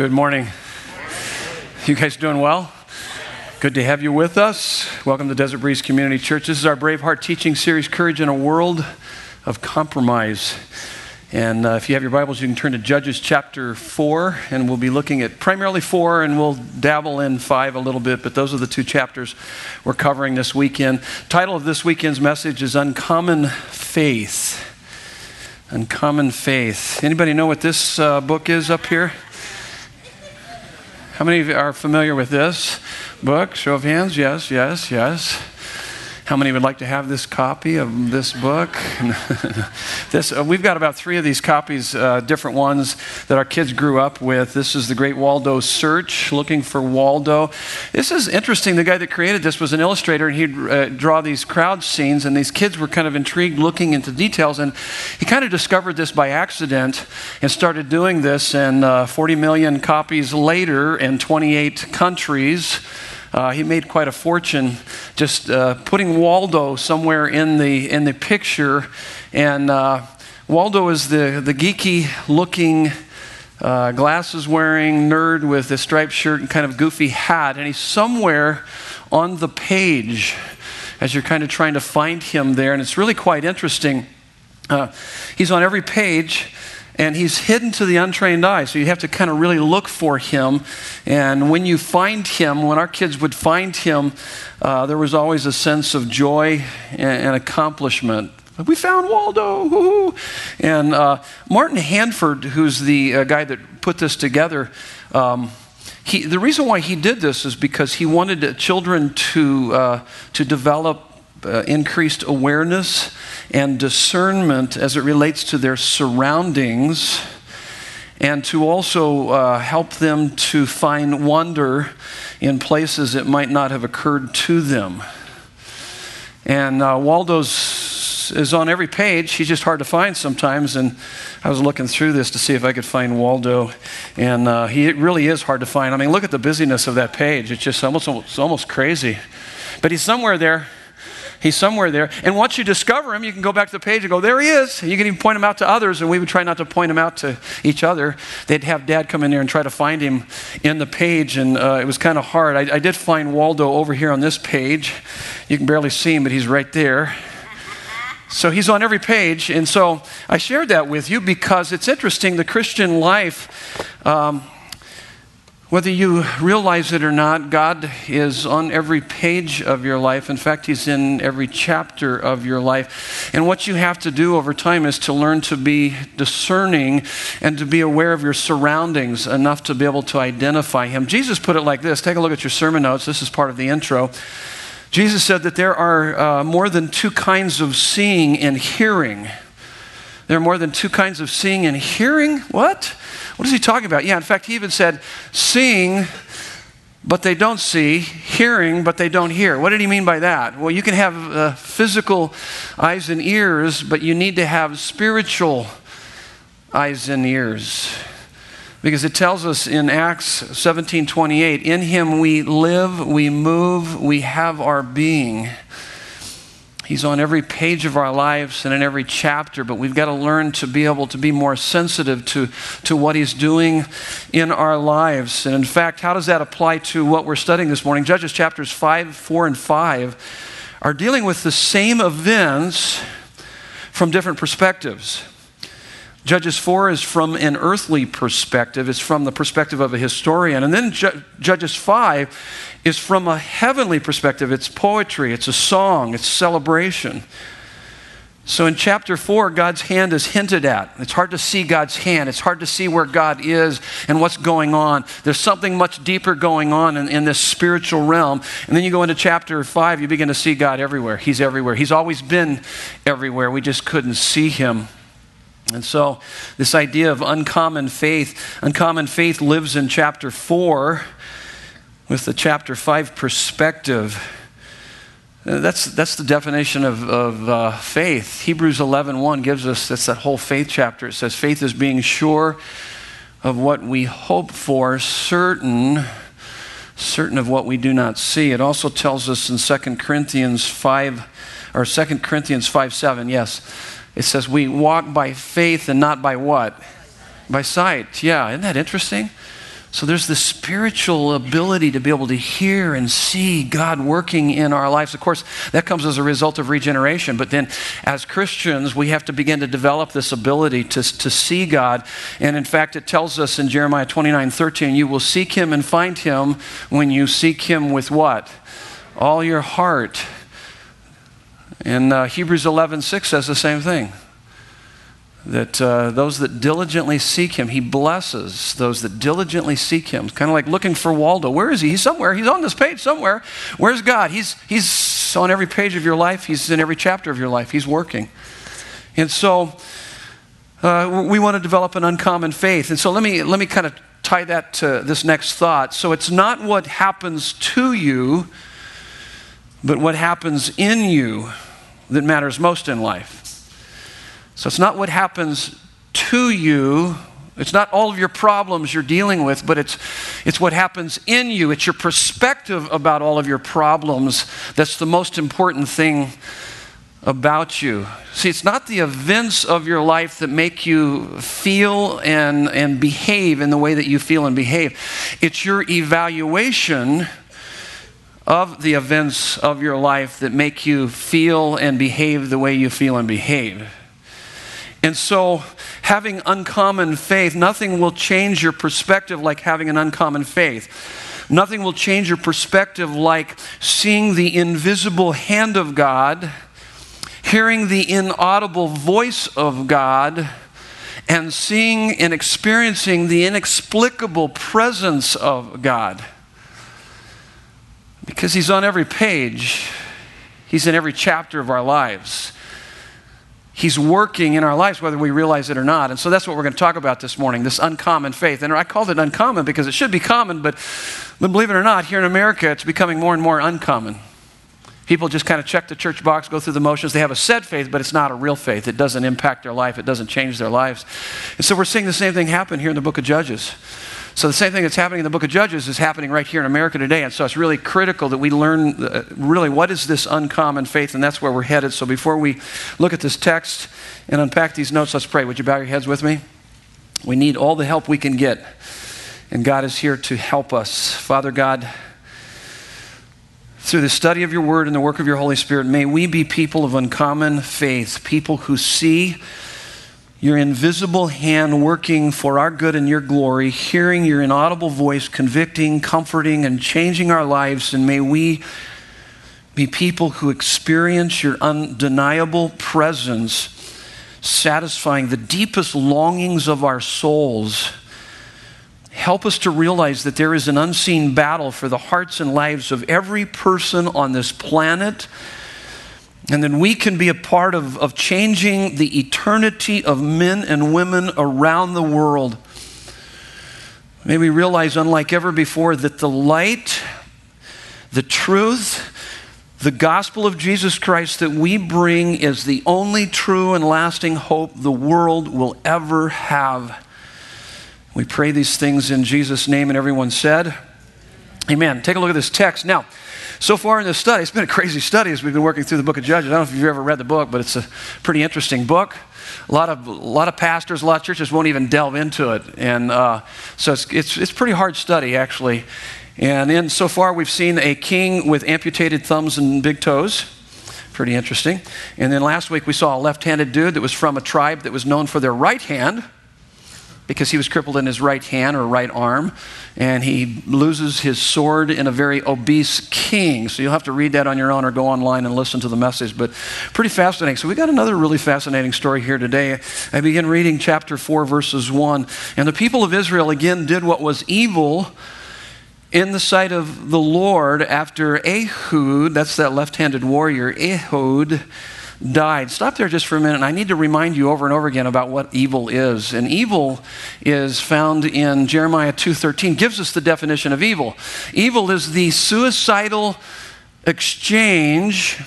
Good morning. You guys doing well? Good to have you with us. Welcome to Desert Breeze Community Church. This is our Braveheart teaching series, Courage in a World of Compromise. And uh, if you have your Bibles, you can turn to Judges chapter 4, and we'll be looking at primarily 4, and we'll dabble in 5 a little bit, but those are the two chapters we're covering this weekend. Title of this weekend's message is Uncommon Faith. Uncommon Faith. Anybody know what this uh, book is up here? How many of you are familiar with this book? Show of hands. Yes, yes, yes. How many would like to have this copy of this book? this, uh, we've got about three of these copies, uh, different ones that our kids grew up with. This is the Great Waldo Search, looking for Waldo. This is interesting. The guy that created this was an illustrator, and he'd uh, draw these crowd scenes, and these kids were kind of intrigued looking into details. And he kind of discovered this by accident and started doing this. And uh, 40 million copies later in 28 countries. Uh, he made quite a fortune just uh, putting Waldo somewhere in the, in the picture. And uh, Waldo is the, the geeky looking, uh, glasses wearing nerd with a striped shirt and kind of goofy hat. And he's somewhere on the page as you're kind of trying to find him there. And it's really quite interesting. Uh, he's on every page and he's hidden to the untrained eye. So you have to kind of really look for him. And when you find him, when our kids would find him, uh, there was always a sense of joy and, and accomplishment. We found Waldo. Woo-hoo. And uh, Martin Handford, who's the uh, guy that put this together, um, he, the reason why he did this is because he wanted children to, uh, to develop uh, increased awareness and discernment as it relates to their surroundings, and to also uh, help them to find wonder in places that might not have occurred to them. And uh, Waldo's is on every page. He's just hard to find sometimes. And I was looking through this to see if I could find Waldo, and uh, he really is hard to find. I mean, look at the busyness of that page. It's just almost, it's almost crazy. But he's somewhere there. He's somewhere there. And once you discover him, you can go back to the page and go, there he is. You can even point him out to others, and we would try not to point him out to each other. They'd have dad come in there and try to find him in the page, and uh, it was kind of hard. I, I did find Waldo over here on this page. You can barely see him, but he's right there. So he's on every page. And so I shared that with you because it's interesting. The Christian life, um, whether you realize it or not, God is on every page of your life. In fact, He's in every chapter of your life. And what you have to do over time is to learn to be discerning and to be aware of your surroundings enough to be able to identify Him. Jesus put it like this take a look at your sermon notes. This is part of the intro. Jesus said that there are uh, more than two kinds of seeing and hearing. There are more than two kinds of seeing and hearing. What? What is he talking about? Yeah, in fact, he even said, seeing, but they don't see, hearing, but they don't hear. What did he mean by that? Well, you can have uh, physical eyes and ears, but you need to have spiritual eyes and ears. Because it tells us in Acts 17:28, in him we live, we move, we have our being. He's on every page of our lives and in every chapter, but we've got to learn to be able to be more sensitive to, to what He's doing in our lives. And in fact, how does that apply to what we're studying this morning? Judges chapters 5, 4, and 5 are dealing with the same events from different perspectives. Judges 4 is from an earthly perspective, it's from the perspective of a historian. And then Ju- Judges 5 is from a heavenly perspective. It's poetry, it's a song, it's celebration. So in chapter 4, God's hand is hinted at. It's hard to see God's hand. It's hard to see where God is and what's going on. There's something much deeper going on in, in this spiritual realm. And then you go into chapter 5, you begin to see God everywhere. He's everywhere. He's always been everywhere. We just couldn't see him. And so, this idea of uncommon faith, uncommon faith lives in chapter 4 with the chapter 5 perspective. Uh, that's, that's the definition of, of uh, faith. Hebrews 11 1 gives us that's that whole faith chapter. It says, Faith is being sure of what we hope for, certain, certain of what we do not see. It also tells us in 2 Corinthians 5, or 2 Corinthians 5 7, yes it says we walk by faith and not by what? By sight. Yeah, isn't that interesting? So there's this spiritual ability to be able to hear and see God working in our lives. Of course, that comes as a result of regeneration. But then as Christians, we have to begin to develop this ability to, to see God. And in fact, it tells us in Jeremiah 29 13, you will seek him and find him when you seek him with what? All your heart. And uh, Hebrews 11 6 says the same thing that uh, those that diligently seek him, he blesses those that diligently seek him. It's kind of like looking for Waldo. Where is he? He's somewhere. He's on this page somewhere. Where's God? He's, he's on every page of your life, he's in every chapter of your life. He's working. And so uh, we want to develop an uncommon faith. And so let me, let me kind of tie that to this next thought. So it's not what happens to you, but what happens in you that matters most in life. So it's not what happens to you. It's not all of your problems you're dealing with, but it's, it's what happens in you. It's your perspective about all of your problems that's the most important thing about you. See, it's not the events of your life that make you feel and, and behave in the way that you feel and behave. It's your evaluation of the events of your life that make you feel and behave the way you feel and behave. And so, having uncommon faith, nothing will change your perspective like having an uncommon faith. Nothing will change your perspective like seeing the invisible hand of God, hearing the inaudible voice of God, and seeing and experiencing the inexplicable presence of God. Because He's on every page, He's in every chapter of our lives. He's working in our lives, whether we realize it or not. And so that's what we're going to talk about this morning this uncommon faith. And I called it uncommon because it should be common, but, believe it or not, here in America, it's becoming more and more uncommon. People just kind of check the church box, go through the motions. They have a said faith, but it's not a real faith. It doesn't impact their life, it doesn't change their lives. And so we're seeing the same thing happen here in the book of Judges. So the same thing that's happening in the book of Judges is happening right here in America today. And so it's really critical that we learn uh, really what is this uncommon faith, and that's where we're headed. So before we look at this text and unpack these notes, let's pray. Would you bow your heads with me? We need all the help we can get, and God is here to help us. Father God, through the study of your word and the work of your Holy Spirit, may we be people of uncommon faith, people who see your invisible hand working for our good and your glory, hearing your inaudible voice, convicting, comforting, and changing our lives. And may we be people who experience your undeniable presence, satisfying the deepest longings of our souls. Help us to realize that there is an unseen battle for the hearts and lives of every person on this planet and then we can be a part of, of changing the eternity of men and women around the world. May we realize, unlike ever before, that the light, the truth, the gospel of Jesus Christ that we bring is the only true and lasting hope the world will ever have. We pray these things in Jesus' name, and everyone said, Amen. Take a look at this text. Now, so far in this study, it's been a crazy study as we've been working through the book of Judges. I don't know if you've ever read the book, but it's a pretty interesting book. A lot of, a lot of pastors, a lot of churches won't even delve into it. And uh, so it's, it's, it's pretty hard study, actually. And in so far, we've seen a king with amputated thumbs and big toes. Pretty interesting. And then last week, we saw a left handed dude that was from a tribe that was known for their right hand because he was crippled in his right hand or right arm, and he loses his sword in a very obese king. So you'll have to read that on your own or go online and listen to the message. But pretty fascinating. So we got another really fascinating story here today. I begin reading chapter 4, verses 1. And the people of Israel again did what was evil in the sight of the Lord after Ehud, that's that left handed warrior, Ehud died. Stop there just for a minute. I need to remind you over and over again about what evil is. And evil is found in Jeremiah 2:13 gives us the definition of evil. Evil is the suicidal exchange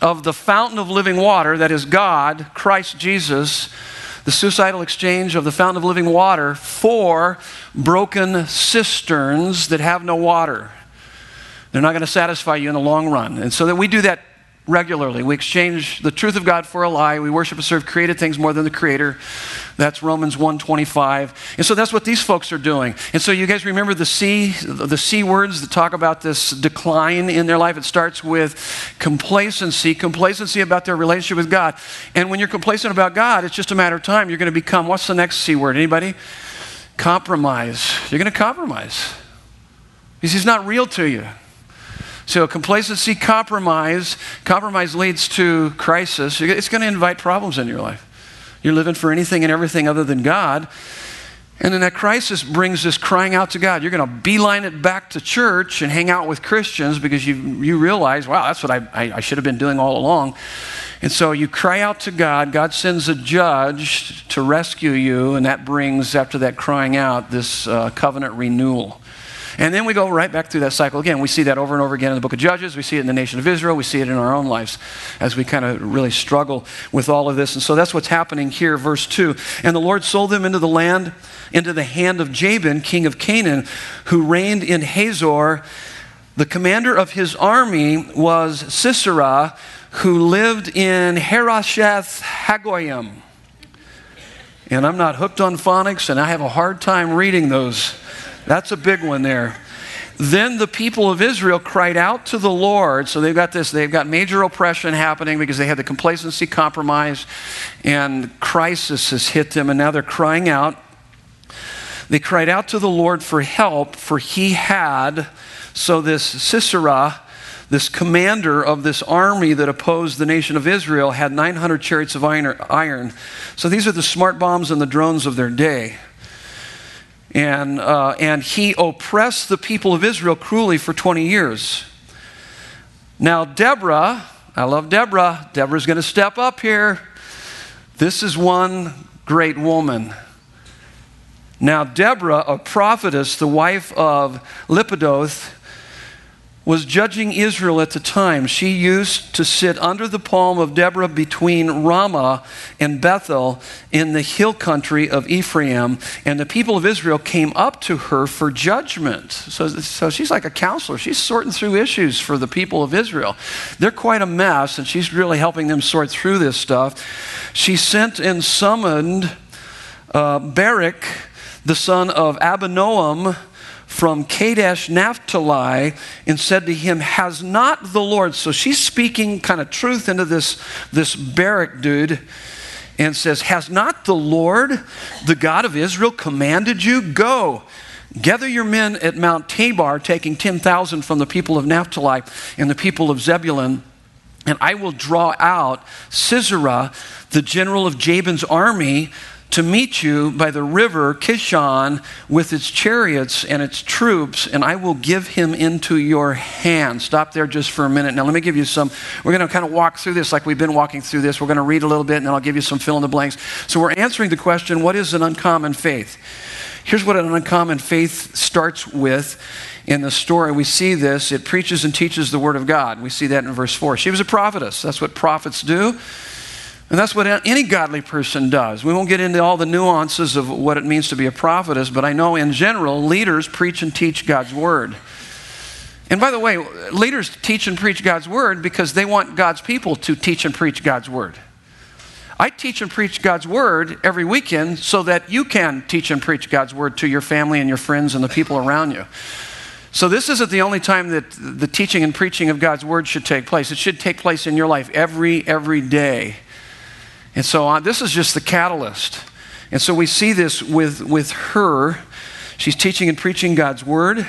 of the fountain of living water that is God, Christ Jesus, the suicidal exchange of the fountain of living water for broken cisterns that have no water. They're not going to satisfy you in the long run. And so that we do that regularly. We exchange the truth of God for a lie. We worship and serve created things more than the creator. That's Romans 125. And so that's what these folks are doing. And so you guys remember the C, the C words that talk about this decline in their life. It starts with complacency, complacency about their relationship with God. And when you're complacent about God, it's just a matter of time. You're going to become, what's the next C word? Anybody? Compromise. You're going to compromise. Because he's not real to you. So, complacency, compromise. Compromise leads to crisis. It's going to invite problems in your life. You're living for anything and everything other than God. And then that crisis brings this crying out to God. You're going to beeline it back to church and hang out with Christians because you, you realize, wow, that's what I, I, I should have been doing all along. And so you cry out to God. God sends a judge to rescue you, and that brings, after that crying out, this uh, covenant renewal. And then we go right back through that cycle again. We see that over and over again in the book of Judges. We see it in the nation of Israel. We see it in our own lives as we kind of really struggle with all of this. And so that's what's happening here, verse 2. And the Lord sold them into the land, into the hand of Jabin, king of Canaan, who reigned in Hazor. The commander of his army was Sisera, who lived in Harosheth Hagoyim. And I'm not hooked on phonics, and I have a hard time reading those that's a big one there. Then the people of Israel cried out to the Lord. So they've got this, they've got major oppression happening because they had the complacency compromise and crisis has hit them, and now they're crying out. They cried out to the Lord for help, for he had, so this Sisera, this commander of this army that opposed the nation of Israel, had 900 chariots of iron. So these are the smart bombs and the drones of their day. And, uh, and he oppressed the people of Israel cruelly for 20 years. Now, Deborah, I love Deborah. Deborah's going to step up here. This is one great woman. Now, Deborah, a prophetess, the wife of Lapidoth, was judging Israel at the time. She used to sit under the palm of Deborah between Ramah and Bethel in the hill country of Ephraim, and the people of Israel came up to her for judgment. So, so she's like a counselor. She's sorting through issues for the people of Israel. They're quite a mess, and she's really helping them sort through this stuff. She sent and summoned uh, Barak, the son of Abinoam, from Kadesh Naphtali and said to him, Has not the Lord, so she's speaking kind of truth into this, this Barak dude and says, Has not the Lord, the God of Israel, commanded you? Go. Gather your men at Mount Tabor, taking 10,000 from the people of Naphtali and the people of Zebulun, and I will draw out Sisera, the general of Jabin's army, to meet you by the river Kishon with its chariots and its troops, and I will give him into your hand. Stop there just for a minute. Now, let me give you some. We're going to kind of walk through this like we've been walking through this. We're going to read a little bit, and then I'll give you some fill in the blanks. So, we're answering the question what is an uncommon faith? Here's what an uncommon faith starts with in the story. We see this. It preaches and teaches the Word of God. We see that in verse 4. She was a prophetess. That's what prophets do. And that's what any godly person does. We won't get into all the nuances of what it means to be a prophetess, but I know in general, leaders preach and teach God's word. And by the way, leaders teach and preach God's word because they want God's people to teach and preach God's word. I teach and preach God's word every weekend so that you can teach and preach God's word to your family and your friends and the people around you. So, this isn't the only time that the teaching and preaching of God's word should take place. It should take place in your life every, every day. And so on. This is just the catalyst. And so we see this with, with her. She's teaching and preaching God's word.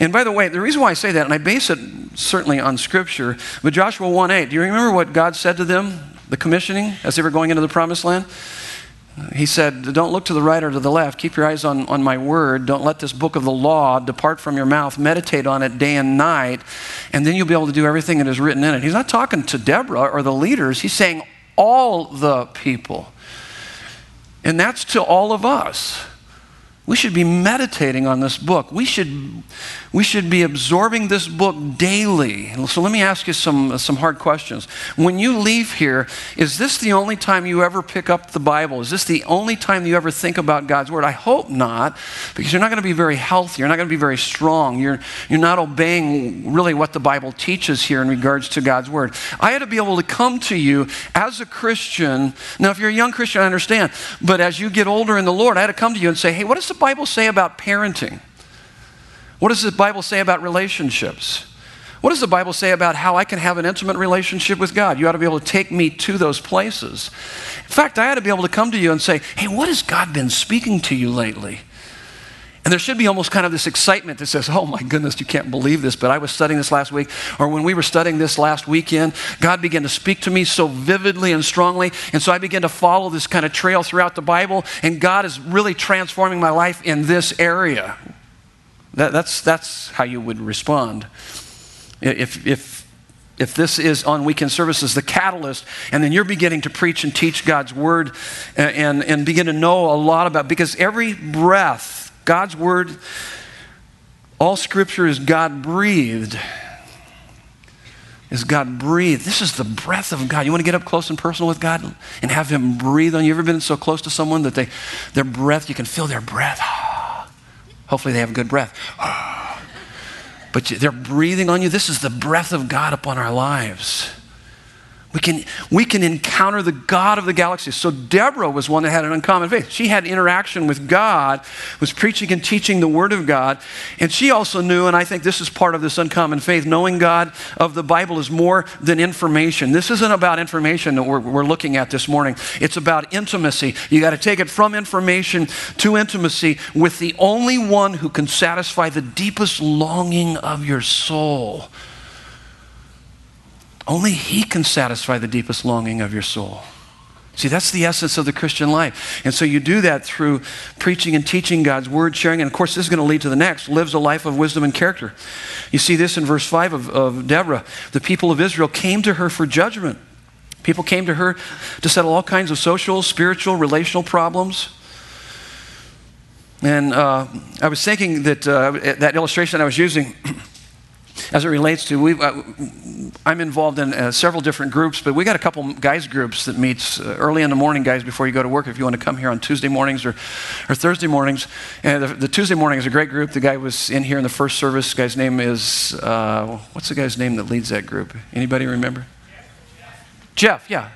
And by the way, the reason why I say that, and I base it certainly on Scripture, but Joshua 1 8, do you remember what God said to them, the commissioning, as they were going into the promised land? He said, Don't look to the right or to the left. Keep your eyes on, on my word. Don't let this book of the law depart from your mouth. Meditate on it day and night, and then you'll be able to do everything that is written in it. He's not talking to Deborah or the leaders. He's saying all the people. And that's to all of us. We should be meditating on this book. We should, we should be absorbing this book daily. So let me ask you some, uh, some hard questions. When you leave here, is this the only time you ever pick up the Bible? Is this the only time you ever think about God's Word? I hope not, because you're not going to be very healthy. You're not going to be very strong. You're, you're not obeying really what the Bible teaches here in regards to God's Word. I had to be able to come to you as a Christian. Now, if you're a young Christian, I understand. But as you get older in the Lord, I had to come to you and say, hey, what does the Bible say about parenting? What does the Bible say about relationships? What does the Bible say about how I can have an intimate relationship with God? You ought to be able to take me to those places. In fact, I ought to be able to come to you and say, hey, what has God been speaking to you lately? And there should be almost kind of this excitement that says, oh my goodness, you can't believe this, but I was studying this last week, or when we were studying this last weekend, God began to speak to me so vividly and strongly. And so I began to follow this kind of trail throughout the Bible, and God is really transforming my life in this area. That, that's, that's how you would respond. If, if, if this is on weekend services the catalyst, and then you're beginning to preach and teach God's word and, and, and begin to know a lot about, because every breath, God's word, all scripture is God breathed. Is God breathed? This is the breath of God. You want to get up close and personal with God and have Him breathe on you? Ever been so close to someone that they, their breath, you can feel their breath? Hopefully, they have a good breath. But they're breathing on you. This is the breath of God upon our lives. We can, we can encounter the God of the galaxies. So Deborah was one that had an uncommon faith. She had interaction with God, was preaching and teaching the Word of God. And she also knew, and I think this is part of this uncommon faith, knowing God of the Bible is more than information. This isn't about information that we're, we're looking at this morning. It's about intimacy. You got to take it from information to intimacy with the only one who can satisfy the deepest longing of your soul. Only He can satisfy the deepest longing of your soul. See, that's the essence of the Christian life. And so you do that through preaching and teaching God's word, sharing. And of course, this is going to lead to the next lives a life of wisdom and character. You see this in verse 5 of, of Deborah. The people of Israel came to her for judgment. People came to her to settle all kinds of social, spiritual, relational problems. And uh, I was thinking that uh, that illustration I was using as it relates to, we uh, I'm involved in uh, several different groups, but we got a couple guys groups that meets uh, early in the morning, guys, before you go to work. If you want to come here on Tuesday mornings or, or Thursday mornings, and the, the Tuesday morning is a great group. The guy was in here in the first service. The guy's name is uh, what's the guy's name that leads that group? Anybody remember? Jeff. Yeah,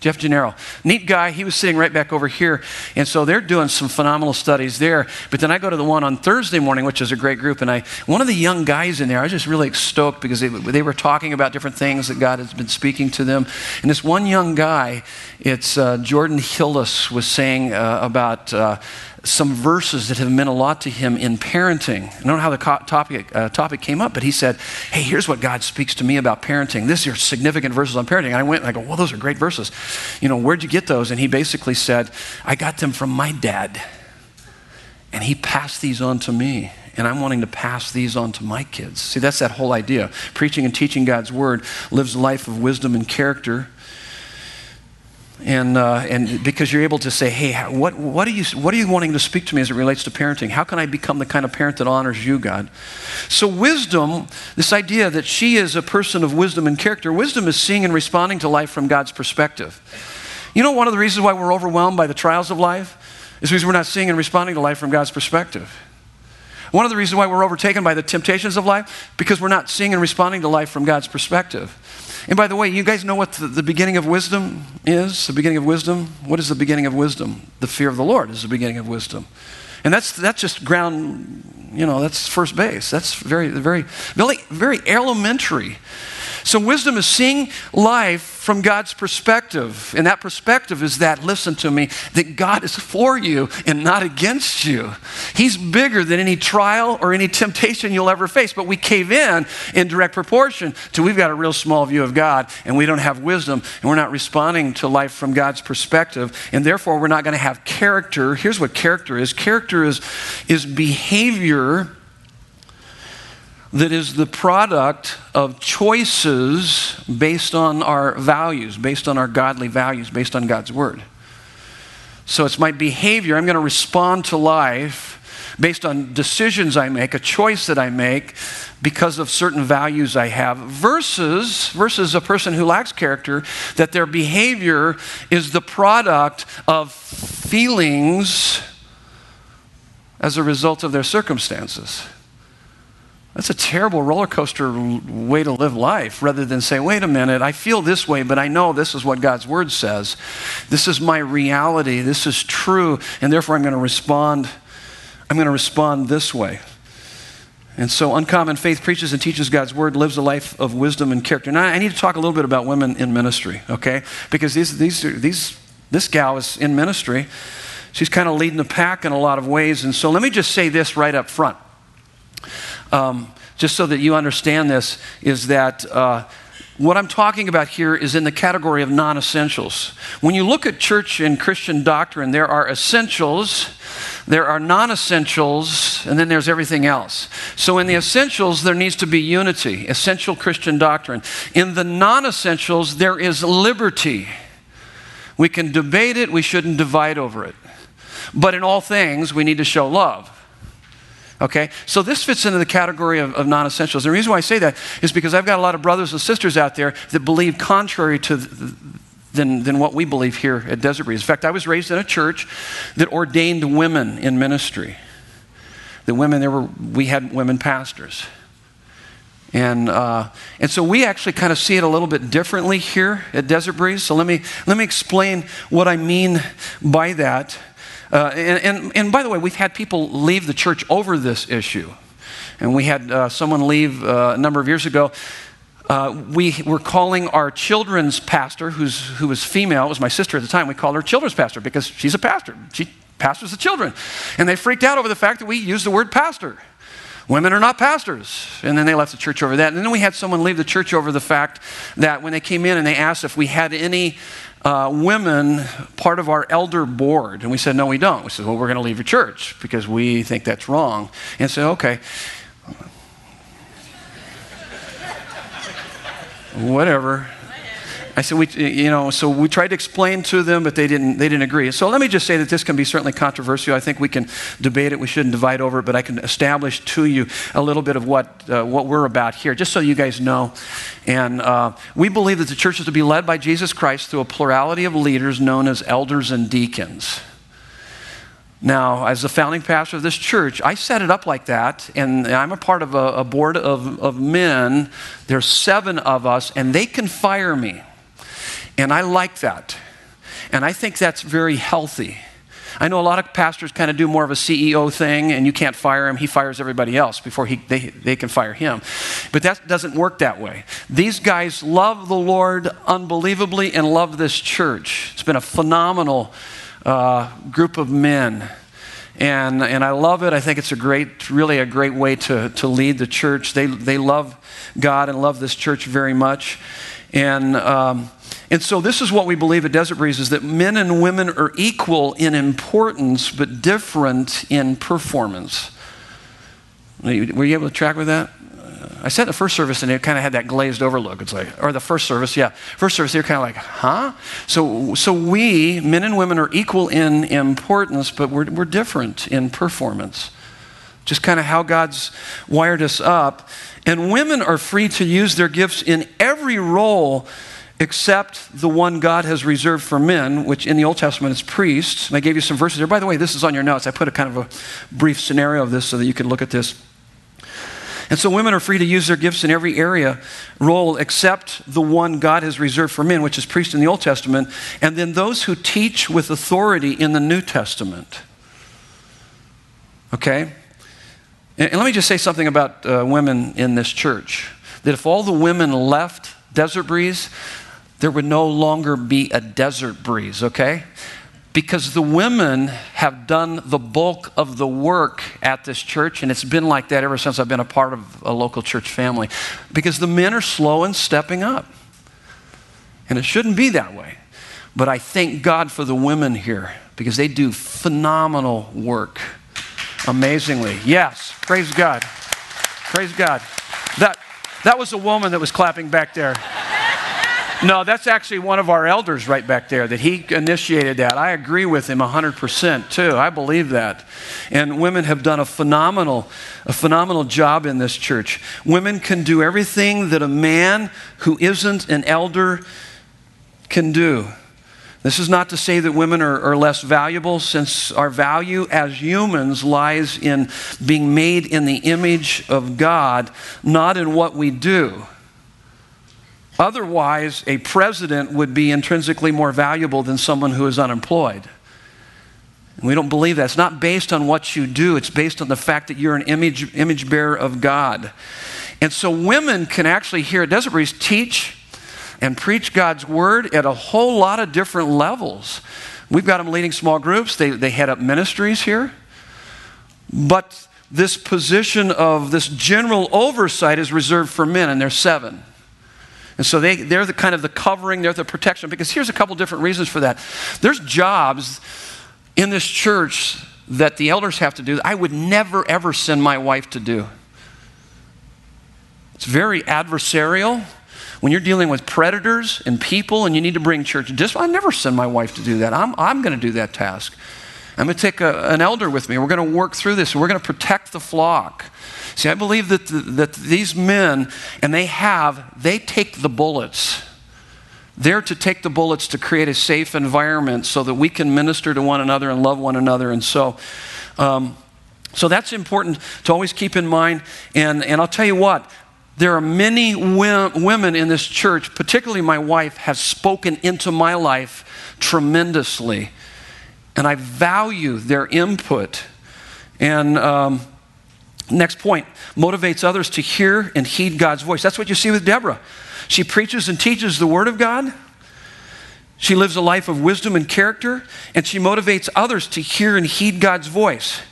Jeff Gennaro. Neat guy. He was sitting right back over here. And so they're doing some phenomenal studies there. But then I go to the one on Thursday morning, which is a great group. And I, one of the young guys in there, I was just really stoked because they, they were talking about different things that God has been speaking to them. And this one young guy, it's uh, Jordan Hillis, was saying uh, about. Uh, some verses that have meant a lot to him in parenting. I don't know how the topic, uh, topic came up, but he said, Hey, here's what God speaks to me about parenting. These are significant verses on parenting. And I went and I go, Well, those are great verses. You know, where'd you get those? And he basically said, I got them from my dad. And he passed these on to me. And I'm wanting to pass these on to my kids. See, that's that whole idea. Preaching and teaching God's word lives a life of wisdom and character and, uh, and because you're able to say, hey, what, what, are you, what are you wanting to speak to me as it relates to parenting? How can I become the kind of parent that honors you, God? So, wisdom, this idea that she is a person of wisdom and character, wisdom is seeing and responding to life from God's perspective. You know, one of the reasons why we're overwhelmed by the trials of life is because we're not seeing and responding to life from God's perspective. One of the reasons why we're overtaken by the temptations of life, because we're not seeing and responding to life from God's perspective. And by the way, you guys know what the, the, beginning of wisdom is? The beginning of wisdom? What is the beginning of wisdom? The fear of the Lord is the beginning of wisdom. And that's, that's just ground, you know, that's first base. That's very, very, very, very elementary. So, wisdom is seeing life from God's perspective. And that perspective is that, listen to me, that God is for you and not against you. He's bigger than any trial or any temptation you'll ever face. But we cave in in direct proportion to we've got a real small view of God and we don't have wisdom and we're not responding to life from God's perspective. And therefore, we're not going to have character. Here's what character is character is, is behavior that is the product of choices based on our values, based on our godly values, based on God's word. So it's my behavior. I'm going to respond to life based on decisions I make, a choice that I make because of certain values I have, versus, versus a person who lacks character, that their behavior is the product of feelings as a result of their circumstances. That's a terrible roller coaster way to live life rather than say, wait a minute, I feel this way, but I know this is what God's word says. This is my reality. This is true. And therefore, I'm going to respond. I'm going to respond this way. And so, Uncommon Faith preaches and teaches God's word, lives a life of wisdom and character. Now, I need to talk a little bit about women in ministry, okay? Because these, these, these, this gal is in ministry. She's kind of leading the pack in a lot of ways. And so, let me just say this right up front um, just so that you understand this, is that uh, what I'm talking about here is in the category of non essentials. When you look at church and Christian doctrine, there are essentials, there are non essentials, and then there's everything else. So in the essentials, there needs to be unity, essential Christian doctrine. In the non essentials, there is liberty. We can debate it, we shouldn't divide over it. But in all things, we need to show love. Okay? So this fits into the category of, of non essentials. The reason why I say that is because I've got a lot of brothers and sisters out there that believe contrary to. The, than, than what we believe here at Desert Breeze. In fact, I was raised in a church that ordained women in ministry. The women, there were, we had women pastors. And, uh, and so we actually kind of see it a little bit differently here at Desert Breeze. So let me, let me explain what I mean by that. Uh, and, and, and, by the way, we've had people leave the church over this issue. And we had uh, someone leave uh, a number of years ago. Uh, we were calling our children's pastor, who's, who was female, it was my sister at the time, we called her children's pastor because she's a pastor. She pastors the children. And they freaked out over the fact that we used the word pastor. Women are not pastors. And then they left the church over that. And then we had someone leave the church over the fact that when they came in and they asked if we had any uh, women part of our elder board. And we said, no, we don't. We said, well, we're going to leave your church because we think that's wrong. And said, okay. Whatever. I said, we, you know, so we tried to explain to them, but they didn't, they didn't agree. So let me just say that this can be certainly controversial. I think we can debate it. We shouldn't divide over it, but I can establish to you a little bit of what, uh, what we're about here, just so you guys know. And uh, we believe that the church is to be led by Jesus Christ through a plurality of leaders known as elders and deacons. Now, as the founding pastor of this church, I set it up like that, and I'm a part of a, a board of, of men. There's seven of us, and they can fire me. And I like that. And I think that's very healthy. I know a lot of pastors kind of do more of a CEO thing, and you can't fire him. He fires everybody else before he, they, they can fire him. But that doesn't work that way. These guys love the Lord unbelievably and love this church. It's been a phenomenal uh, group of men. And, and I love it. I think it's a great, really a great way to, to lead the church. They, they love God and love this church very much. And um, and so this is what we believe at Desert Breeze is that men and women are equal in importance but different in performance. Were you able to track with that? Uh, I said the first service and it kind of had that glazed over look. It's like, or the first service, yeah. First service, they're kind of like, huh? So, so we, men and women, are equal in importance, but we're, we're different in performance. Just kind of how God's wired us up. And women are free to use their gifts in every role except the one God has reserved for men, which in the Old Testament is priests. And I gave you some verses there. By the way, this is on your notes. I put a kind of a brief scenario of this so that you can look at this. And so women are free to use their gifts in every area role except the one God has reserved for men, which is priest in the Old Testament, and then those who teach with authority in the New Testament. Okay? And, let me just say something about uh, women in this church. That if all the women left Desert Breeze, there would no longer be a desert breeze, okay? Because the women have done the bulk of the work at this church, and it's been like that ever since I've been a part of a local church family. Because the men are slow in stepping up. And it shouldn't be that way. But I thank God for the women here because they do phenomenal work. Amazingly. Yes, praise God. Praise God. That, that was a woman that was clapping back there. No, that's actually one of our elders right back there that he initiated that. I agree with him 100% too. I believe that. And women have done a phenomenal a phenomenal job in this church. Women can do everything that a man who isn't an elder can do. This is not to say that women are, are, less valuable, since our value as humans lies in being made in the image of God, not in what we do. Otherwise, a president would be intrinsically more valuable than someone who is unemployed. We don't believe that. It's not based on what you do, it's based on the fact that you're an image, image bearer of God. And so women can actually hear Desert Breeze teach and preach God's word at a whole lot of different levels. We've got them leading small groups, they, they head up ministries here. But this position of this general oversight is reserved for men, and there's seven. And so they, they're the kind of the covering, they're the protection. Because here's a couple different reasons for that. There's jobs in this church that the elders have to do I would never, ever send my wife to do. It's very adversarial. When you're dealing with predators and people and you need to bring church discipline, I never send my wife to do that. I'm, I'm going to do that task. I'm going to take a, an elder with me. We're going to work through this. We're going to protect the flock. See, I believe that, the, that these men, and they have, they take the bullets. They're to take the bullets to create a safe environment so that we can minister to one another and love one another. And so, um, so that's important to always keep in mind. And, and I'll tell you what, there are many women in this church, particularly my wife, has spoken into my life tremendously. And I value their input. And um, Next point motivates others to hear and heed God's voice. That's what you see with Deborah. She preaches and teaches the Word of God. She lives a life of wisdom and character, and she motivates others to hear and heed God's voice.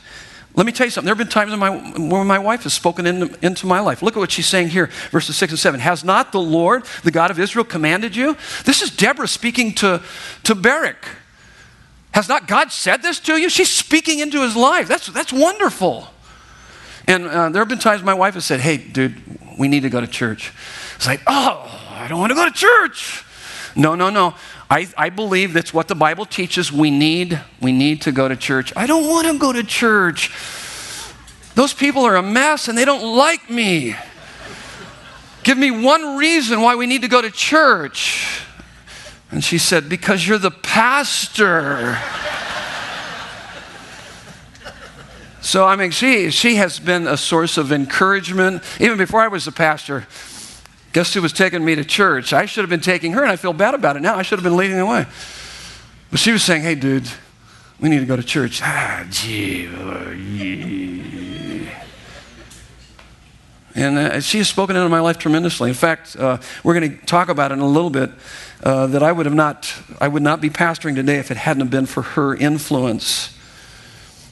Let me tell you something. There have been times my, when my wife has spoken into, into, my life. Look at what she's saying here, verses 6 and 7. Has not the Lord, the God of Israel, commanded you? This is Deborah speaking to, to Barak. Has not God said this to you? She's speaking into his life. That's, that's wonderful. And uh, there have been times my wife has said, Hey, dude, we need to go to church. It's like, Oh, I don't want to go to church. No, no, no. I, I believe that's what the Bible teaches. We need, we need to go to church. I don't want to go to church. Those people are a mess and they don't like me. Give me one reason why we need to go to church. And she said, Because you're the pastor. So, I mean, she, she has been a source of encouragement. Even before I was a pastor, guess who was taking me to church? I should have been taking her, and I feel bad about it now. I should have been leading the way. But she was saying, hey, dude, we need to go to church. Ah, gee. And uh, she has spoken into my life tremendously. In fact, uh, we're going to talk about it in a little bit. Uh, that I would have not, I would not be pastoring today if it hadn't been for her influence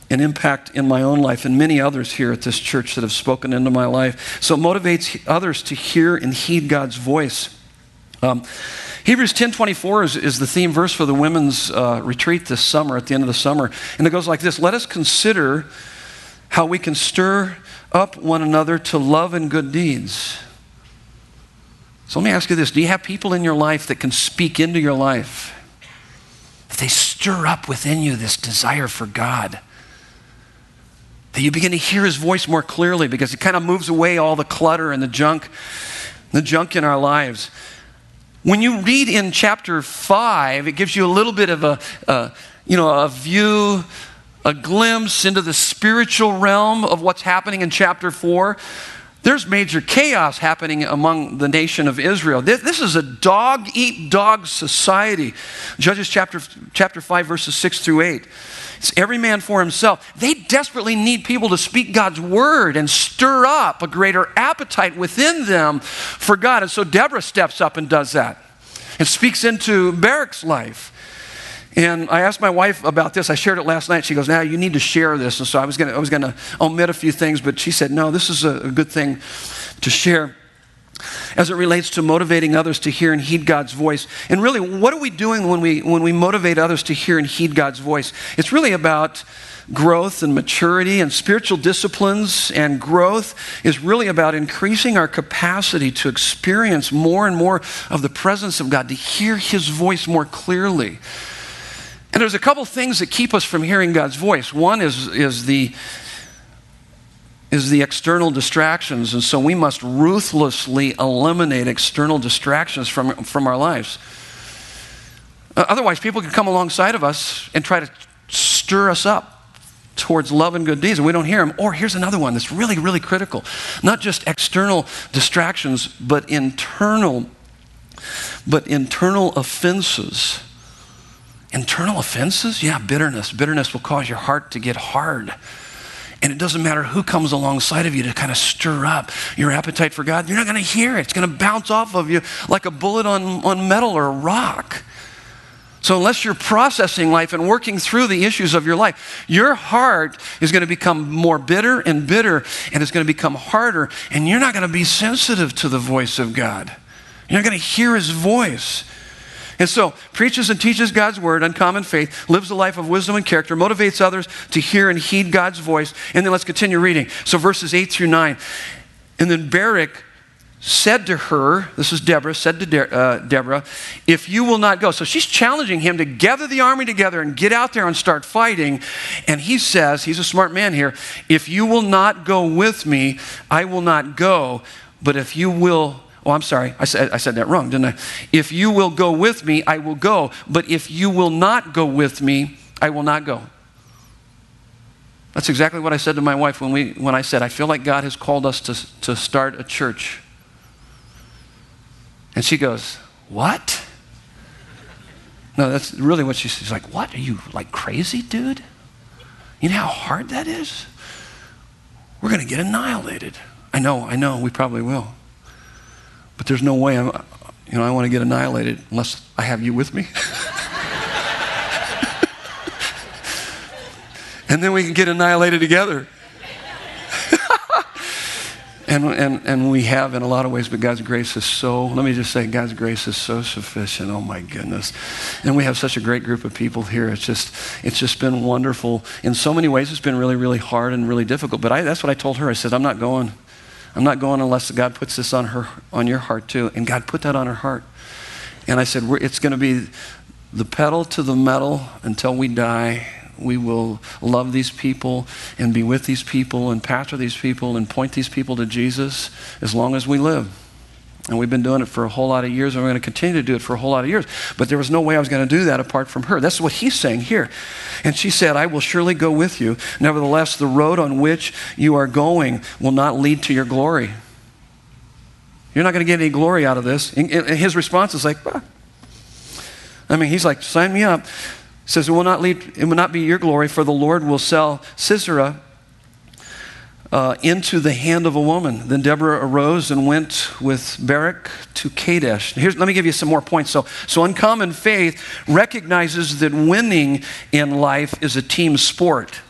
an impact in my own life and many others here at this church that have spoken into my life. So it motivates others to hear and heed God's voice. Um, Hebrews 10:24 is, is the theme verse for the women's uh, retreat this summer, at the end of the summer. And it goes like this Let us consider how we can stir up one another to love and good deeds. So let me ask you this Do you have people in your life that can speak into your life? That they stir up within you this desire for God? That you begin to hear his voice more clearly because it kind of moves away all the clutter and the junk, the junk in our lives. When you read in chapter 5, it gives you a little bit of a, a you know, a view, a glimpse into the spiritual realm of what's happening in chapter 4 there's major chaos happening among the nation of Israel. This, this, is a dog eat dog society. Judges chapter, chapter 5, verses 6 through 8. It's every man for himself. They desperately need people to speak God's word and stir up a greater appetite within them for God. And so Deborah steps up and does that and speaks into Barak's life. And I asked my wife about this. I shared it last night. She goes, "Now you need to share this." And so I was going to, I was going to omit a few things, but she said, "No, this is a, a good thing to share." as it relates to motivating others to hear and heed God's voice. And really, what are we doing when we, when we motivate others to hear and heed God's voice? It's really about growth and maturity and spiritual disciplines and growth is really about increasing our capacity to experience more and more of the presence of God, to hear His voice more clearly. And there's a couple things that keep us from hearing God's voice. One is, is the is the external distractions. And so we must ruthlessly eliminate external distractions from, from our lives. Otherwise, people can come alongside of us and try to stir us up towards love and good deeds, and we don't hear them. Or here's another one that's really, really critical not just external distractions, but internal, but internal offenses. Internal offenses? Yeah, bitterness. Bitterness will cause your heart to get hard. And it doesn't matter who comes alongside of you to kind of stir up your appetite for God. You're not going to hear it. It's going to bounce off of you like a bullet on, on metal or a rock. So, unless you're processing life and working through the issues of your life, your heart is going to become more bitter and bitter, and it's going to become harder, and you're not going to be sensitive to the voice of God. You're not going to hear his voice. And so, preaches and teaches God's word, uncommon faith, lives a life of wisdom and character, motivates others to hear and heed God's voice. And then let's continue reading. So, verses 8 through 9. And then Barak said to her, this is Deborah, said to De- uh, Deborah, if you will not go. So she's challenging him to gather the army together and get out there and start fighting. And he says, he's a smart man here, if you will not go with me, I will not go. But if you will Oh, I'm sorry. I said, I said that wrong, didn't I? If you will go with me, I will go. But if you will not go with me, I will not go. That's exactly what I said to my wife when, we, when I said, I feel like God has called us to, to start a church. And she goes, What? No, that's really what she, she's like, What? Are you like crazy, dude? You know how hard that is? We're going to get annihilated. I know, I know, we probably will. But there's no way I'm, you know, I want to get annihilated unless I have you with me. and then we can get annihilated together. and, and, and we have in a lot of ways, but God's grace is so, let me just say, God's grace is so sufficient. Oh my goodness. And we have such a great group of people here. It's just, it's just been wonderful. In so many ways, it's been really, really hard and really difficult. But I, that's what I told her. I said, I'm not going. I'm not going unless God puts this on her, on your heart too. And God put that on her heart. And I said, it's going to be the pedal to the metal until we die. We will love these people and be with these people and pastor these people and point these people to Jesus as long as we live. And we've been doing it for a whole lot of years, and we're going to continue to do it for a whole lot of years. But there was no way I was going to do that apart from her. That's what he's saying here. And she said, I will surely go with you. Nevertheless, the road on which you are going will not lead to your glory. You're not going to get any glory out of this. And his response is like, bah. I mean, he's like, sign me up. He says, it will not lead, it will not be your glory, for the Lord will sell Sisera uh, into the hand of a woman. Then Deborah arose and went with Barak to Kadesh. Here's, let me give you some more points. So, so, uncommon faith recognizes that winning in life is a team sport.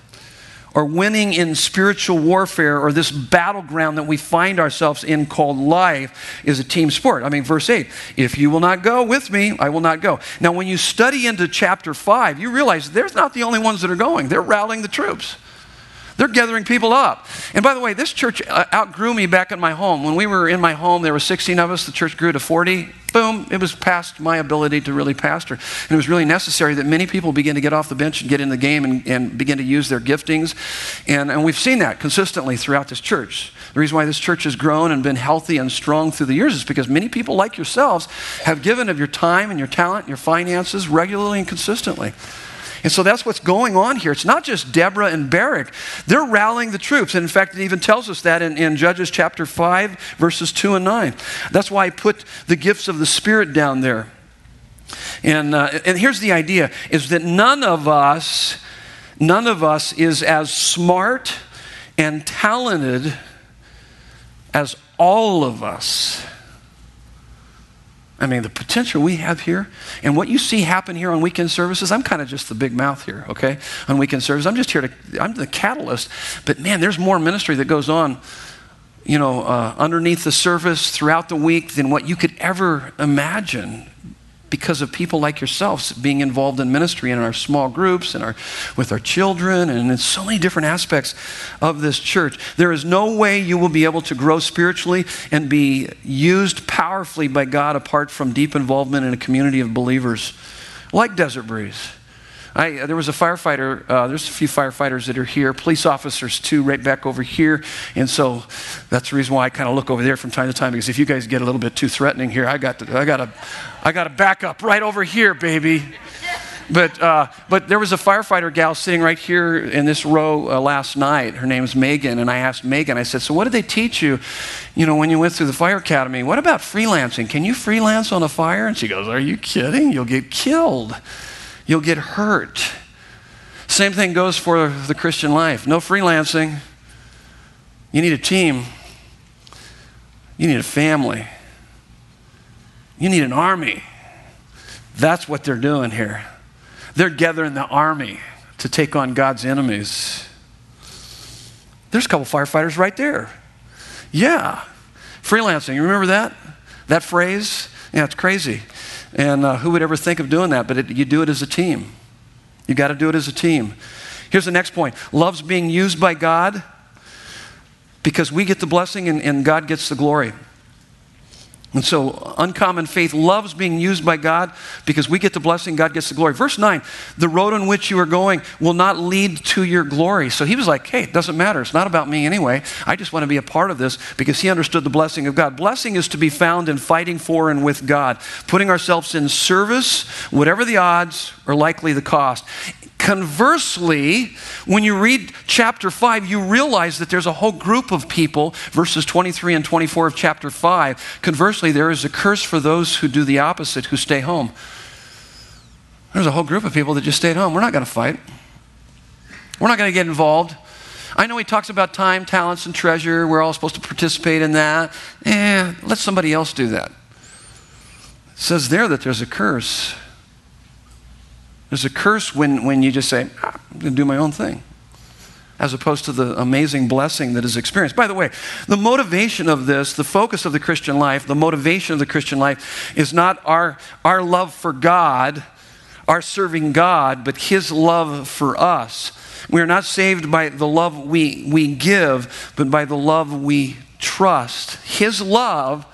Or winning in spiritual warfare, or this battleground that we find ourselves in called life, is a team sport. I mean, verse 8 if you will not go with me, I will not go. Now, when you study into chapter 5, you realize they're not the only ones that are going, they're rallying the troops. They're gathering people up. And by the way, this church uh, outgrew me back in my home. When we were in my home, there were 16 of us. The church grew to 40. Boom, it was past my ability to really pastor. And it was really necessary that many people begin to get off the bench and get in the game and, and begin to use their giftings. And, and we've seen that consistently throughout this church. The reason why this church has grown and been healthy and strong through the years is because many people like yourselves have given of your time and your talent and your finances regularly and consistently. And so that's what's going on here. It's not just Deborah and Barak, they're rallying the troops. And in fact, it even tells us that in, in Judges chapter 5, verses 2 and 9. That's why I put the gifts of the Spirit down there. And, uh, and here's the idea is that none of us, none of us is as smart and talented as all of us. I mean, the potential we have here and what you see happen here on weekend services, I'm kind of just the big mouth here, okay? On weekend services, I'm just here to, I'm the catalyst. But man, there's more ministry that goes on you know, uh, underneath the surface throughout the week than what you could ever imagine because of people like yourselves being involved in ministry and in our small groups and our, with our children and in so many different aspects of this church. There is no way you will be able to grow spiritually and be used powerfully by God apart from deep involvement in a community of believers like Desert Breeze. I, there was a firefighter, uh, there's a few firefighters that are here, police officers too, right back over here. And so that's the reason why I kind of look over there from time to time, because if you guys get a little bit too threatening here, I got to, I got to, I got to back up right over here, baby. But, uh, but there was a firefighter gal sitting right here in this row uh, last night. Her name is Megan. And I asked Megan, I said, So, what did they teach you, you know, when you went through the fire academy? What about freelancing? Can you freelance on a fire? And she goes, Are you kidding? You'll get killed you'll get hurt. Same thing goes for the Christian life. No freelancing. You need a team. You need a family. You need an army. That's what they're doing here. They're gathering the army to take on God's enemies. There's a couple firefighters right there. Yeah. Freelancing. You remember that? That phrase? Yeah, it's crazy. And uh, who would ever think of doing that? But it, you do it as a team. You got to do it as a team. Here's the next point love's being used by God because we get the blessing and, and God gets the glory. And so, uncommon faith loves being used by God because we get the blessing, God gets the glory. Verse 9, the road on which you are going will not lead to your glory. So he was like, hey, it doesn't matter. It's not about me anyway. I just want to be a part of this because he understood the blessing of God. Blessing is to be found in fighting for and with God, putting ourselves in service, whatever the odds or likely the cost. Conversely, when you read chapter 5, you realize that there's a whole group of people, verses 23 and 24 of chapter 5. Conversely, there is a curse for those who do the opposite, who stay home. There's a whole group of people that just stayed home. We're not going to fight, we're not going to get involved. I know he talks about time, talents, and treasure. We're all supposed to participate in that. Eh, let somebody else do that. It says there that there's a curse there's a curse when, when you just say, ah, I'm going to do my own thing, as opposed to the amazing blessing that is experienced. By the way, the motivation of this, the focus of the Christian life, the motivation of the Christian life is not our, our love for God, our serving God, but His love for us. We are not saved by the love we, we give, but by the love we trust. His love,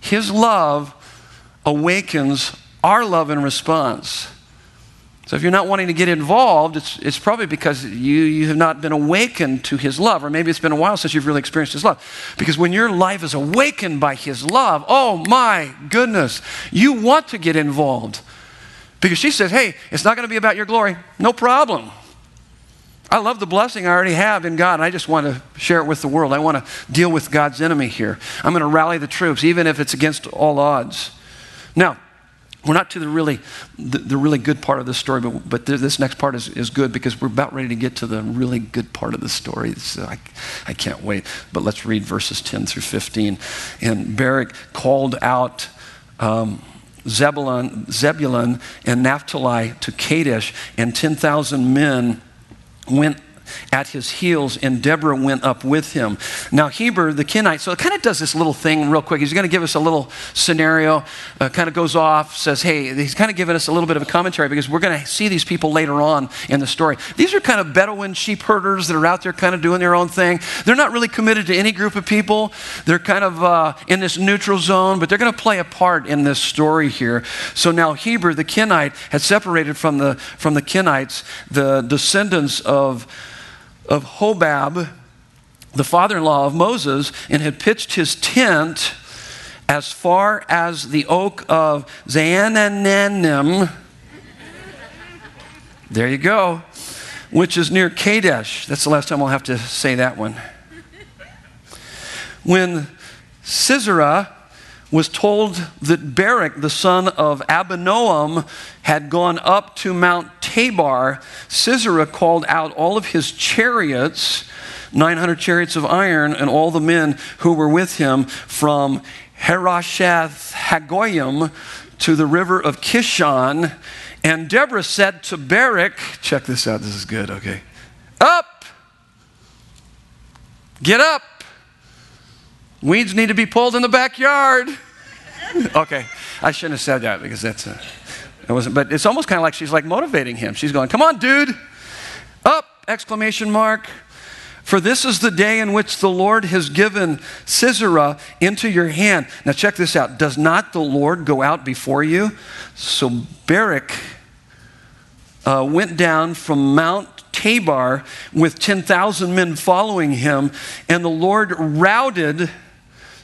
His love awakens our love in response. So if you're not wanting to get involved, it's, it's probably because you, you have not been awakened to his love, or maybe it's been a while since you've really experienced his love. Because when your life is awakened by his love, oh my goodness, you want to get involved. Because she says, hey, it's not going to be about your glory. No problem. I love the blessing I already have in God, and I just want to share it with the world. I want to deal with God's enemy here. I'm going to rally the troops, even if it's against all odds. Now, we're not to the really, the, the, really good part of the story, but, but this next part is, is good because we're about ready to get to the really good part of the story. So I, I can't wait. But let's read verses 10 through 15. And Barak called out um, Zebulun, Zebulun and Naphtali to Kadesh, and 10,000 men went at his heels, and Deborah went up with him. Now, Heber, the Kenite, so it kind of does this little thing real quick. He's going to give us a little scenario, uh, kind of goes off, says, hey, he's kind of giving us a little bit of a commentary because we're going to see these people later on in the story. These are kind of Bedouin sheep herders that are out there kind of doing their own thing. They're not really committed to any group of people, they're kind of uh, in this neutral zone, but they're going to play a part in this story here. So now Heber, the Kenite, had separated from the, from the Kenites, the descendants of of Hobab, the father in law of Moses, and had pitched his tent as far as the oak of Zaanannim. There you go, which is near Kadesh. That's the last time I'll have to say that one. When Sisera was told that Barak, the son of Abinoam, had gone up to Mount Tabor, Sisera called out all of his chariots, 900 chariots of iron, and all the men who were with him from Harosheth Hagoyim to the river of Kishon. And Deborah said to Barak, check this out, this is good, okay. Up! Get up! Weeds need to be pulled in the backyard. okay, I shouldn't have said that because that's a, it wasn't. But it's almost kind of like she's like motivating him. She's going, "Come on, dude, up!" Exclamation mark. For this is the day in which the Lord has given Sisera into your hand. Now, check this out. Does not the Lord go out before you? So, Barak uh, went down from Mount Tabor with 10,000 men following him, and the Lord routed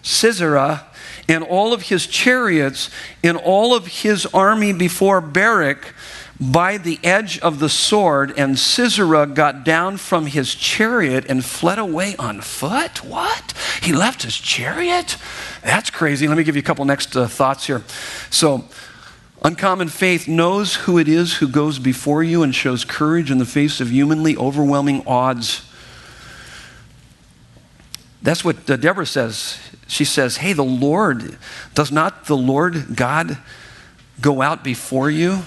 Sisera and all of his chariots and all of his army before Barak by the edge of the sword, and Sisera got down from his chariot and fled away on foot. What? He left his chariot? That's crazy. Let me give you a couple next uh, thoughts here. So, uncommon faith knows who it is who goes before you and shows courage in the face of humanly overwhelming odds. That's what uh, Deborah says. She says, Hey, the Lord, does not the Lord God go out before you?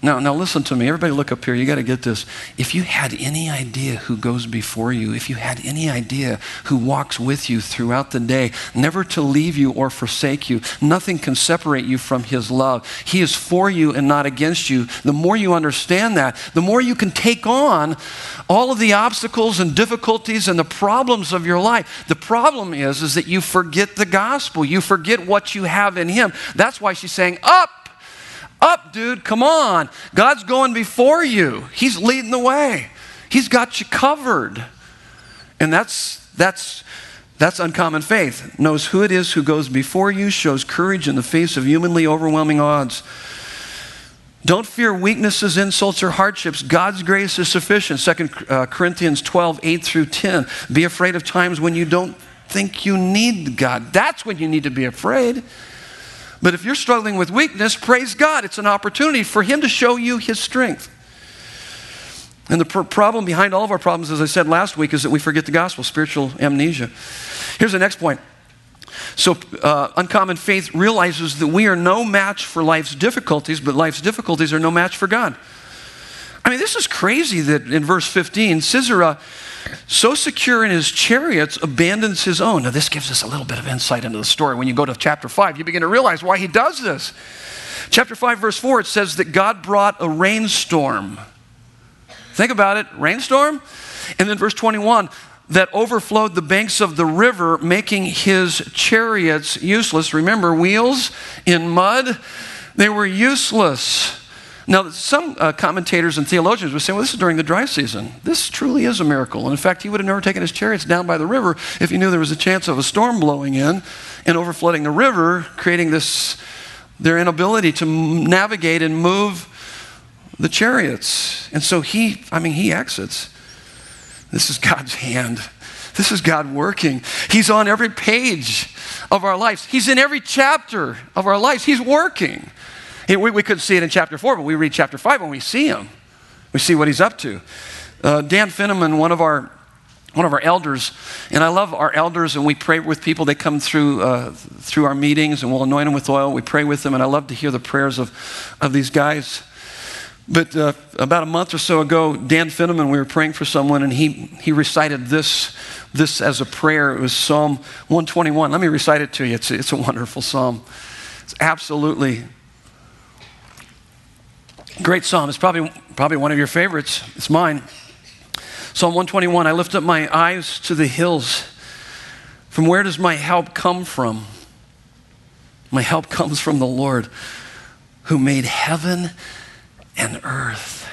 Now, now listen to me. Everybody look up here. You got to get this. If you had any idea who goes before you, if you had any idea who walks with you throughout the day, never to leave you or forsake you, nothing can separate you from his love. He is for you and not against you. The more you understand that, the more you can take on all of the obstacles and difficulties and the problems of your life. The problem is is that you forget the gospel. You forget what you have in him. That's why she's saying, "Up up, dude, come on. God's going before you, He's leading the way, He's got you covered. And that's, that's, that's uncommon faith. Knows who it is who goes before you, shows courage in the face of humanly overwhelming odds. Don't fear weaknesses, insults, or hardships. God's grace is sufficient. 2 uh, Corinthians 12, 8 through 10. Be afraid of times when you don't think you need God. That's when you need to be afraid. But if you're struggling with weakness, praise God. It's an opportunity for Him to show you His strength. And the pr- problem behind all of our problems, as I said last week, is that we forget the gospel, spiritual amnesia. Here's the next point. So, uh, uncommon faith realizes that we are no match for life's difficulties, but life's difficulties are no match for God. I mean, this is crazy that in verse 15, Sisera so secure in his chariots, abandons his own. Now, this gives us a little bit of insight into the story. When you go to chapter 5, you begin to realize why he does this. Chapter 5, verse 4, it says that God brought a rainstorm. Think about it rainstorm. And then verse 21, that overflowed the banks of the river, making his chariots useless. Remember, wheels in mud, they were useless. Now, some uh, commentators and theologians would say, well, this is during the dry season. This truly is a miracle. And in fact, he would have never taken his chariots down by the river if he knew there was a chance of a storm blowing in and overflooding the river, creating this, their inability to navigate and move the chariots. And so he, I mean, he exits. This is God's hand. This is God working. He's on every page of our lives. He's in every chapter of our lives. He's working. We, we couldn't see it in chapter 4, but we read chapter 5 and we see him. We see what he's up to. Uh, Dan Finneman, one of our one of our elders, and I love our elders, and we pray with people. They come through uh, through our meetings, and we'll anoint them with oil. We pray with them, and I love to hear the prayers of of these guys. But uh, about a month or so ago, Dan Finneman, we were praying for someone, and he he recited this this as a prayer. It was Psalm 121. Let me recite it to you. It's it's a wonderful psalm. It's absolutely Great psalm. It's probably, probably one of your favorites. It's mine. Psalm 121 I lift up my eyes to the hills. From where does my help come from? My help comes from the Lord who made heaven and earth.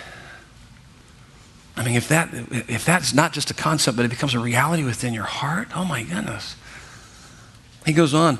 I mean, if, that, if that's not just a concept, but it becomes a reality within your heart, oh my goodness. He goes on.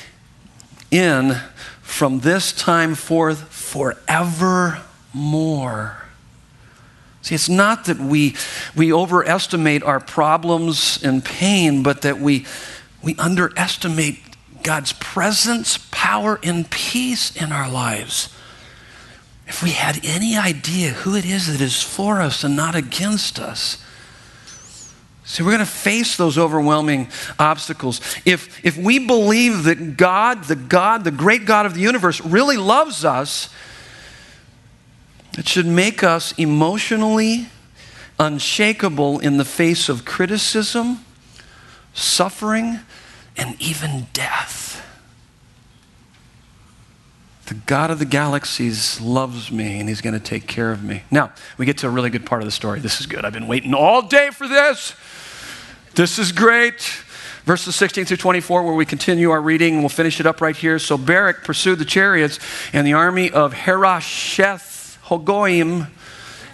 in from this time forth forevermore. See, it's not that we, we overestimate our problems and pain, but that we, we underestimate God's presence, power, and peace in our lives. If we had any idea who it is that is for us and not against us. See, we're going to face those overwhelming obstacles. If, if we believe that God, the God, the great God of the universe, really loves us, it should make us emotionally unshakable in the face of criticism, suffering, and even death. The God of the galaxies loves me and he's going to take care of me. Now, we get to a really good part of the story. This is good. I've been waiting all day for this. This is great. Verses 16 through 24, where we continue our reading, we'll finish it up right here. So Barak pursued the chariots and the army of Harosheth Hogoim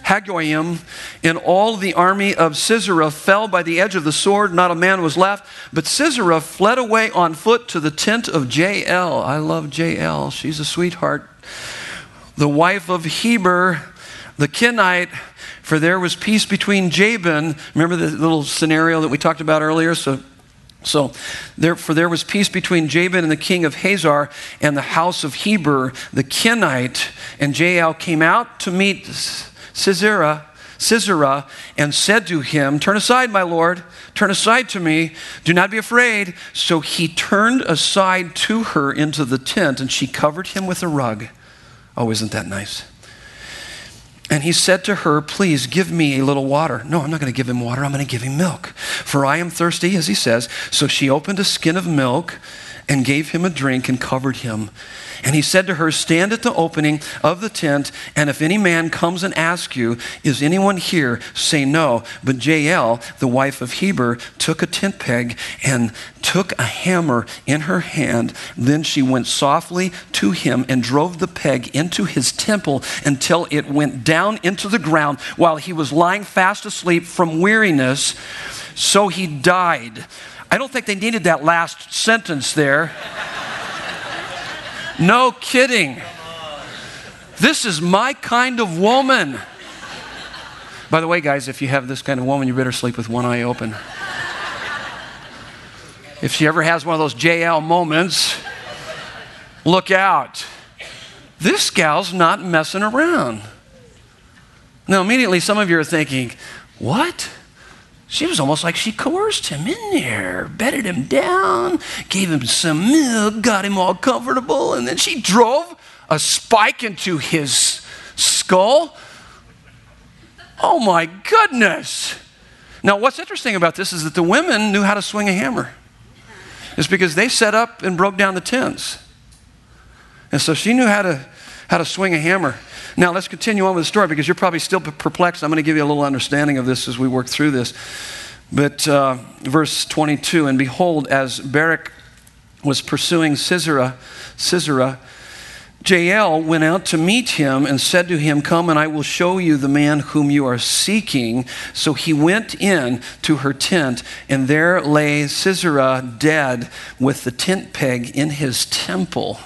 Hagoyim, and all the army of Sisera fell by the edge of the sword. Not a man was left. But Sisera fled away on foot to the tent of Jael. I love Jael. She's a sweetheart. The wife of Heber, the Kenite, for there was peace between Jabin. Remember the little scenario that we talked about earlier? So so, there, for there was peace between Jabin and the king of Hazor and the house of Heber, the Kenite, and Jael came out to meet Sisera, Sisera and said to him, Turn aside, my Lord, turn aside to me, do not be afraid. So he turned aside to her into the tent, and she covered him with a rug. Oh, isn't that nice? And he said to her, Please give me a little water. No, I'm not going to give him water. I'm going to give him milk. For I am thirsty, as he says. So she opened a skin of milk and gave him a drink and covered him. And he said to her, Stand at the opening of the tent, and if any man comes and asks you, Is anyone here? say no. But Jael, the wife of Heber, took a tent peg and took a hammer in her hand. Then she went softly to him and drove the peg into his temple until it went down into the ground while he was lying fast asleep from weariness. So he died. I don't think they needed that last sentence there. No kidding. This is my kind of woman. By the way, guys, if you have this kind of woman, you better sleep with one eye open. If she ever has one of those Jael moments, look out. This gal's not messing around. Now, immediately, some of you are thinking, what? She was almost like she coerced him in there, bedded him down, gave him some milk, got him all comfortable, and then she drove a spike into his skull. Oh my goodness. Now, what's interesting about this is that the women knew how to swing a hammer. It's because they set up and broke down the tents. And so she knew how to, how to swing a hammer. Now, let's continue on with the story because you're probably still perplexed. I'm going to give you a little understanding of this as we work through this. But uh, verse 22 And behold, as Barak was pursuing Sisera, Sisera, Jael went out to meet him and said to him, Come and I will show you the man whom you are seeking. So he went in to her tent, and there lay Sisera dead with the tent peg in his temple.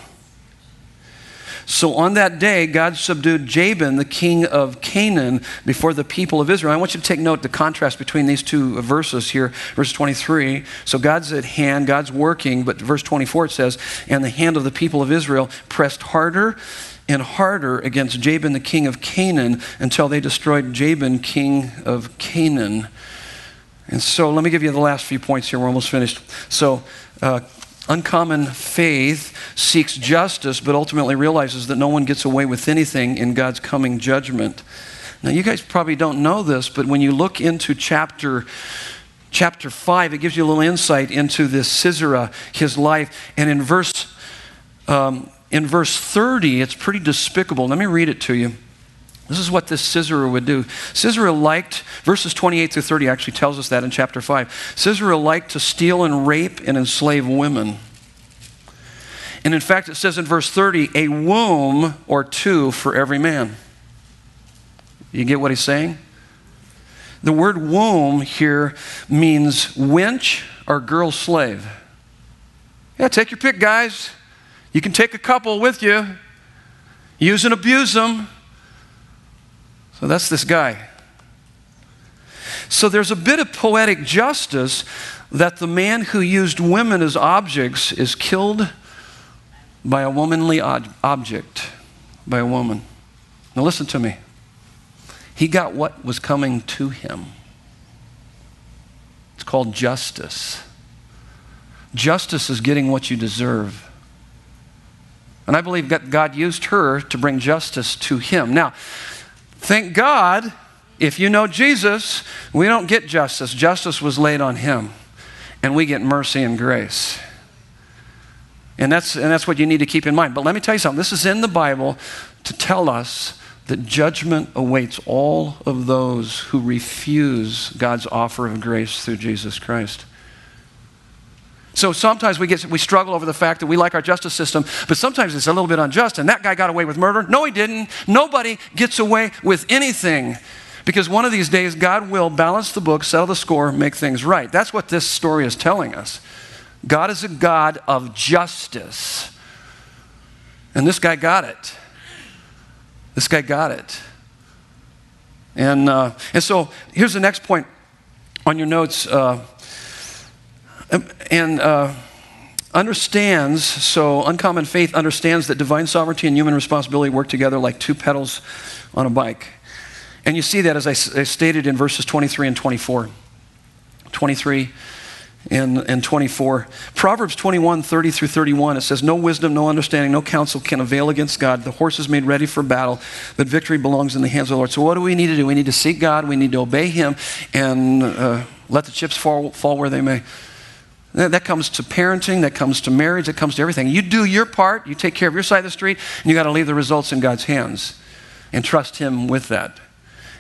So on that day, God subdued Jabin, the king of Canaan, before the people of Israel. I want you to take note the contrast between these two verses here, verse 23. So God's at hand, God's working, but verse 24 it says, And the hand of the people of Israel pressed harder and harder against Jabin, the king of Canaan, until they destroyed Jabin, king of Canaan. And so let me give you the last few points here. We're almost finished. So, uh, Uncommon faith seeks justice, but ultimately realizes that no one gets away with anything in God's coming judgment. Now, you guys probably don't know this, but when you look into chapter chapter 5, it gives you a little insight into this Sisera, his life. And in verse, um, in verse 30, it's pretty despicable. Let me read it to you. This is what this Sisera would do. Sisera liked, verses 28 through 30 actually tells us that in chapter 5. Sisera liked to steal and rape and enslave women. And in fact, it says in verse 30, a womb or two for every man. You get what he's saying? The word womb here means wench or girl slave. Yeah, take your pick, guys. You can take a couple with you, use and abuse them. So that's this guy. So there's a bit of poetic justice that the man who used women as objects is killed by a womanly ob- object, by a woman. Now listen to me. He got what was coming to him. It's called justice. Justice is getting what you deserve. And I believe that God used her to bring justice to him. Now, thank God, if you know Jesus, we don't get justice. Justice was laid on him, and we get mercy and grace. And that's, and that's what you need to keep in mind. But let me tell you something this is in the Bible to tell us that judgment awaits all of those who refuse God's offer of grace through Jesus Christ. So sometimes we, get, we struggle over the fact that we like our justice system, but sometimes it's a little bit unjust. And that guy got away with murder. No, he didn't. Nobody gets away with anything. Because one of these days, God will balance the book, settle the score, make things right. That's what this story is telling us. God is a God of justice. And this guy got it. This guy got it. And, uh, and so here's the next point on your notes. Uh, and uh, understands, so uncommon faith understands that divine sovereignty and human responsibility work together like two pedals on a bike. And you see that as I, I stated in verses 23 and 24. 23 and, and 24. Proverbs 21, 30 through 31, it says, No wisdom, no understanding, no counsel can avail against God. The horse is made ready for battle, but victory belongs in the hands of the Lord. So, what do we need to do? We need to seek God, we need to obey Him, and uh, let the chips fall, fall where they may. That comes to parenting, that comes to marriage, that comes to everything. You do your part, you take care of your side of the street, and you got to leave the results in God's hands and trust Him with that.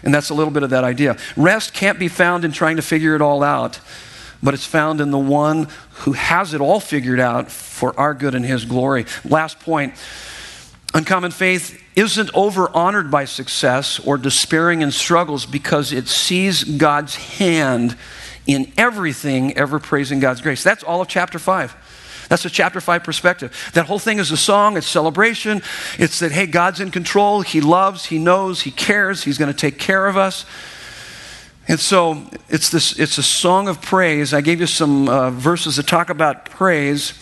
And that's a little bit of that idea. Rest can't be found in trying to figure it all out, but it's found in the one who has it all figured out for our good and His glory. Last point uncommon faith isn't over honored by success or despairing in struggles because it sees God's hand in everything ever praising God's grace. That's all of chapter 5. That's a chapter 5 perspective. That whole thing is a song, it's celebration. It's that, hey, God's in control. He loves, He knows, He cares, He's going to take care of us. And so it's, this, it's a song of praise. I gave you some uh, verses that talk about praise.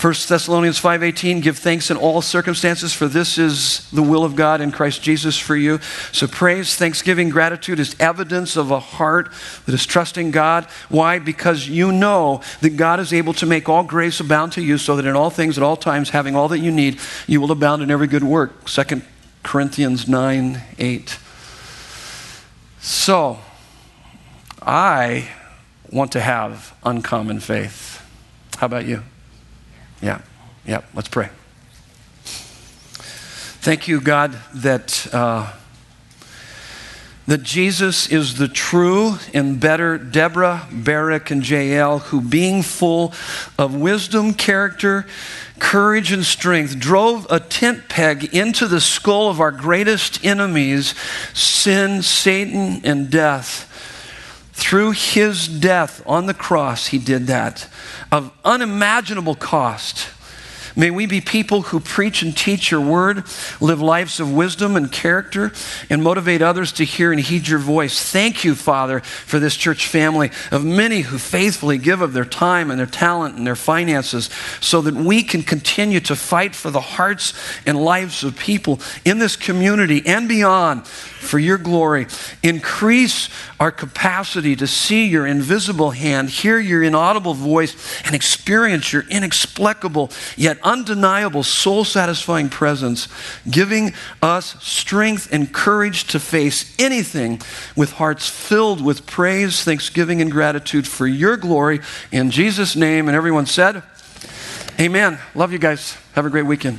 1 Thessalonians 5:18 give thanks in all circumstances for this is the will of God in Christ Jesus for you. So praise, thanksgiving, gratitude is evidence of a heart that is trusting God. Why? Because you know that God is able to make all grace abound to you so that in all things at all times having all that you need you will abound in every good work. 2 Corinthians 9:8. So I want to have uncommon faith. How about you? Yeah, yeah, let's pray. Thank you, God, that, uh, that Jesus is the true and better Deborah, Barak, and Jael, who, being full of wisdom, character, courage, and strength, drove a tent peg into the skull of our greatest enemies, sin, Satan, and death. Through his death on the cross, he did that of unimaginable cost. May we be people who preach and teach your word, live lives of wisdom and character, and motivate others to hear and heed your voice. Thank you, Father, for this church family of many who faithfully give of their time and their talent and their finances so that we can continue to fight for the hearts and lives of people in this community and beyond for your glory. Increase our capacity to see your invisible hand, hear your inaudible voice, and experience your inexplicable yet undeniable soul satisfying presence, giving us strength and courage to face anything with hearts filled with praise, thanksgiving, and gratitude for your glory. In Jesus' name. And everyone said, Amen. Love you guys. Have a great weekend.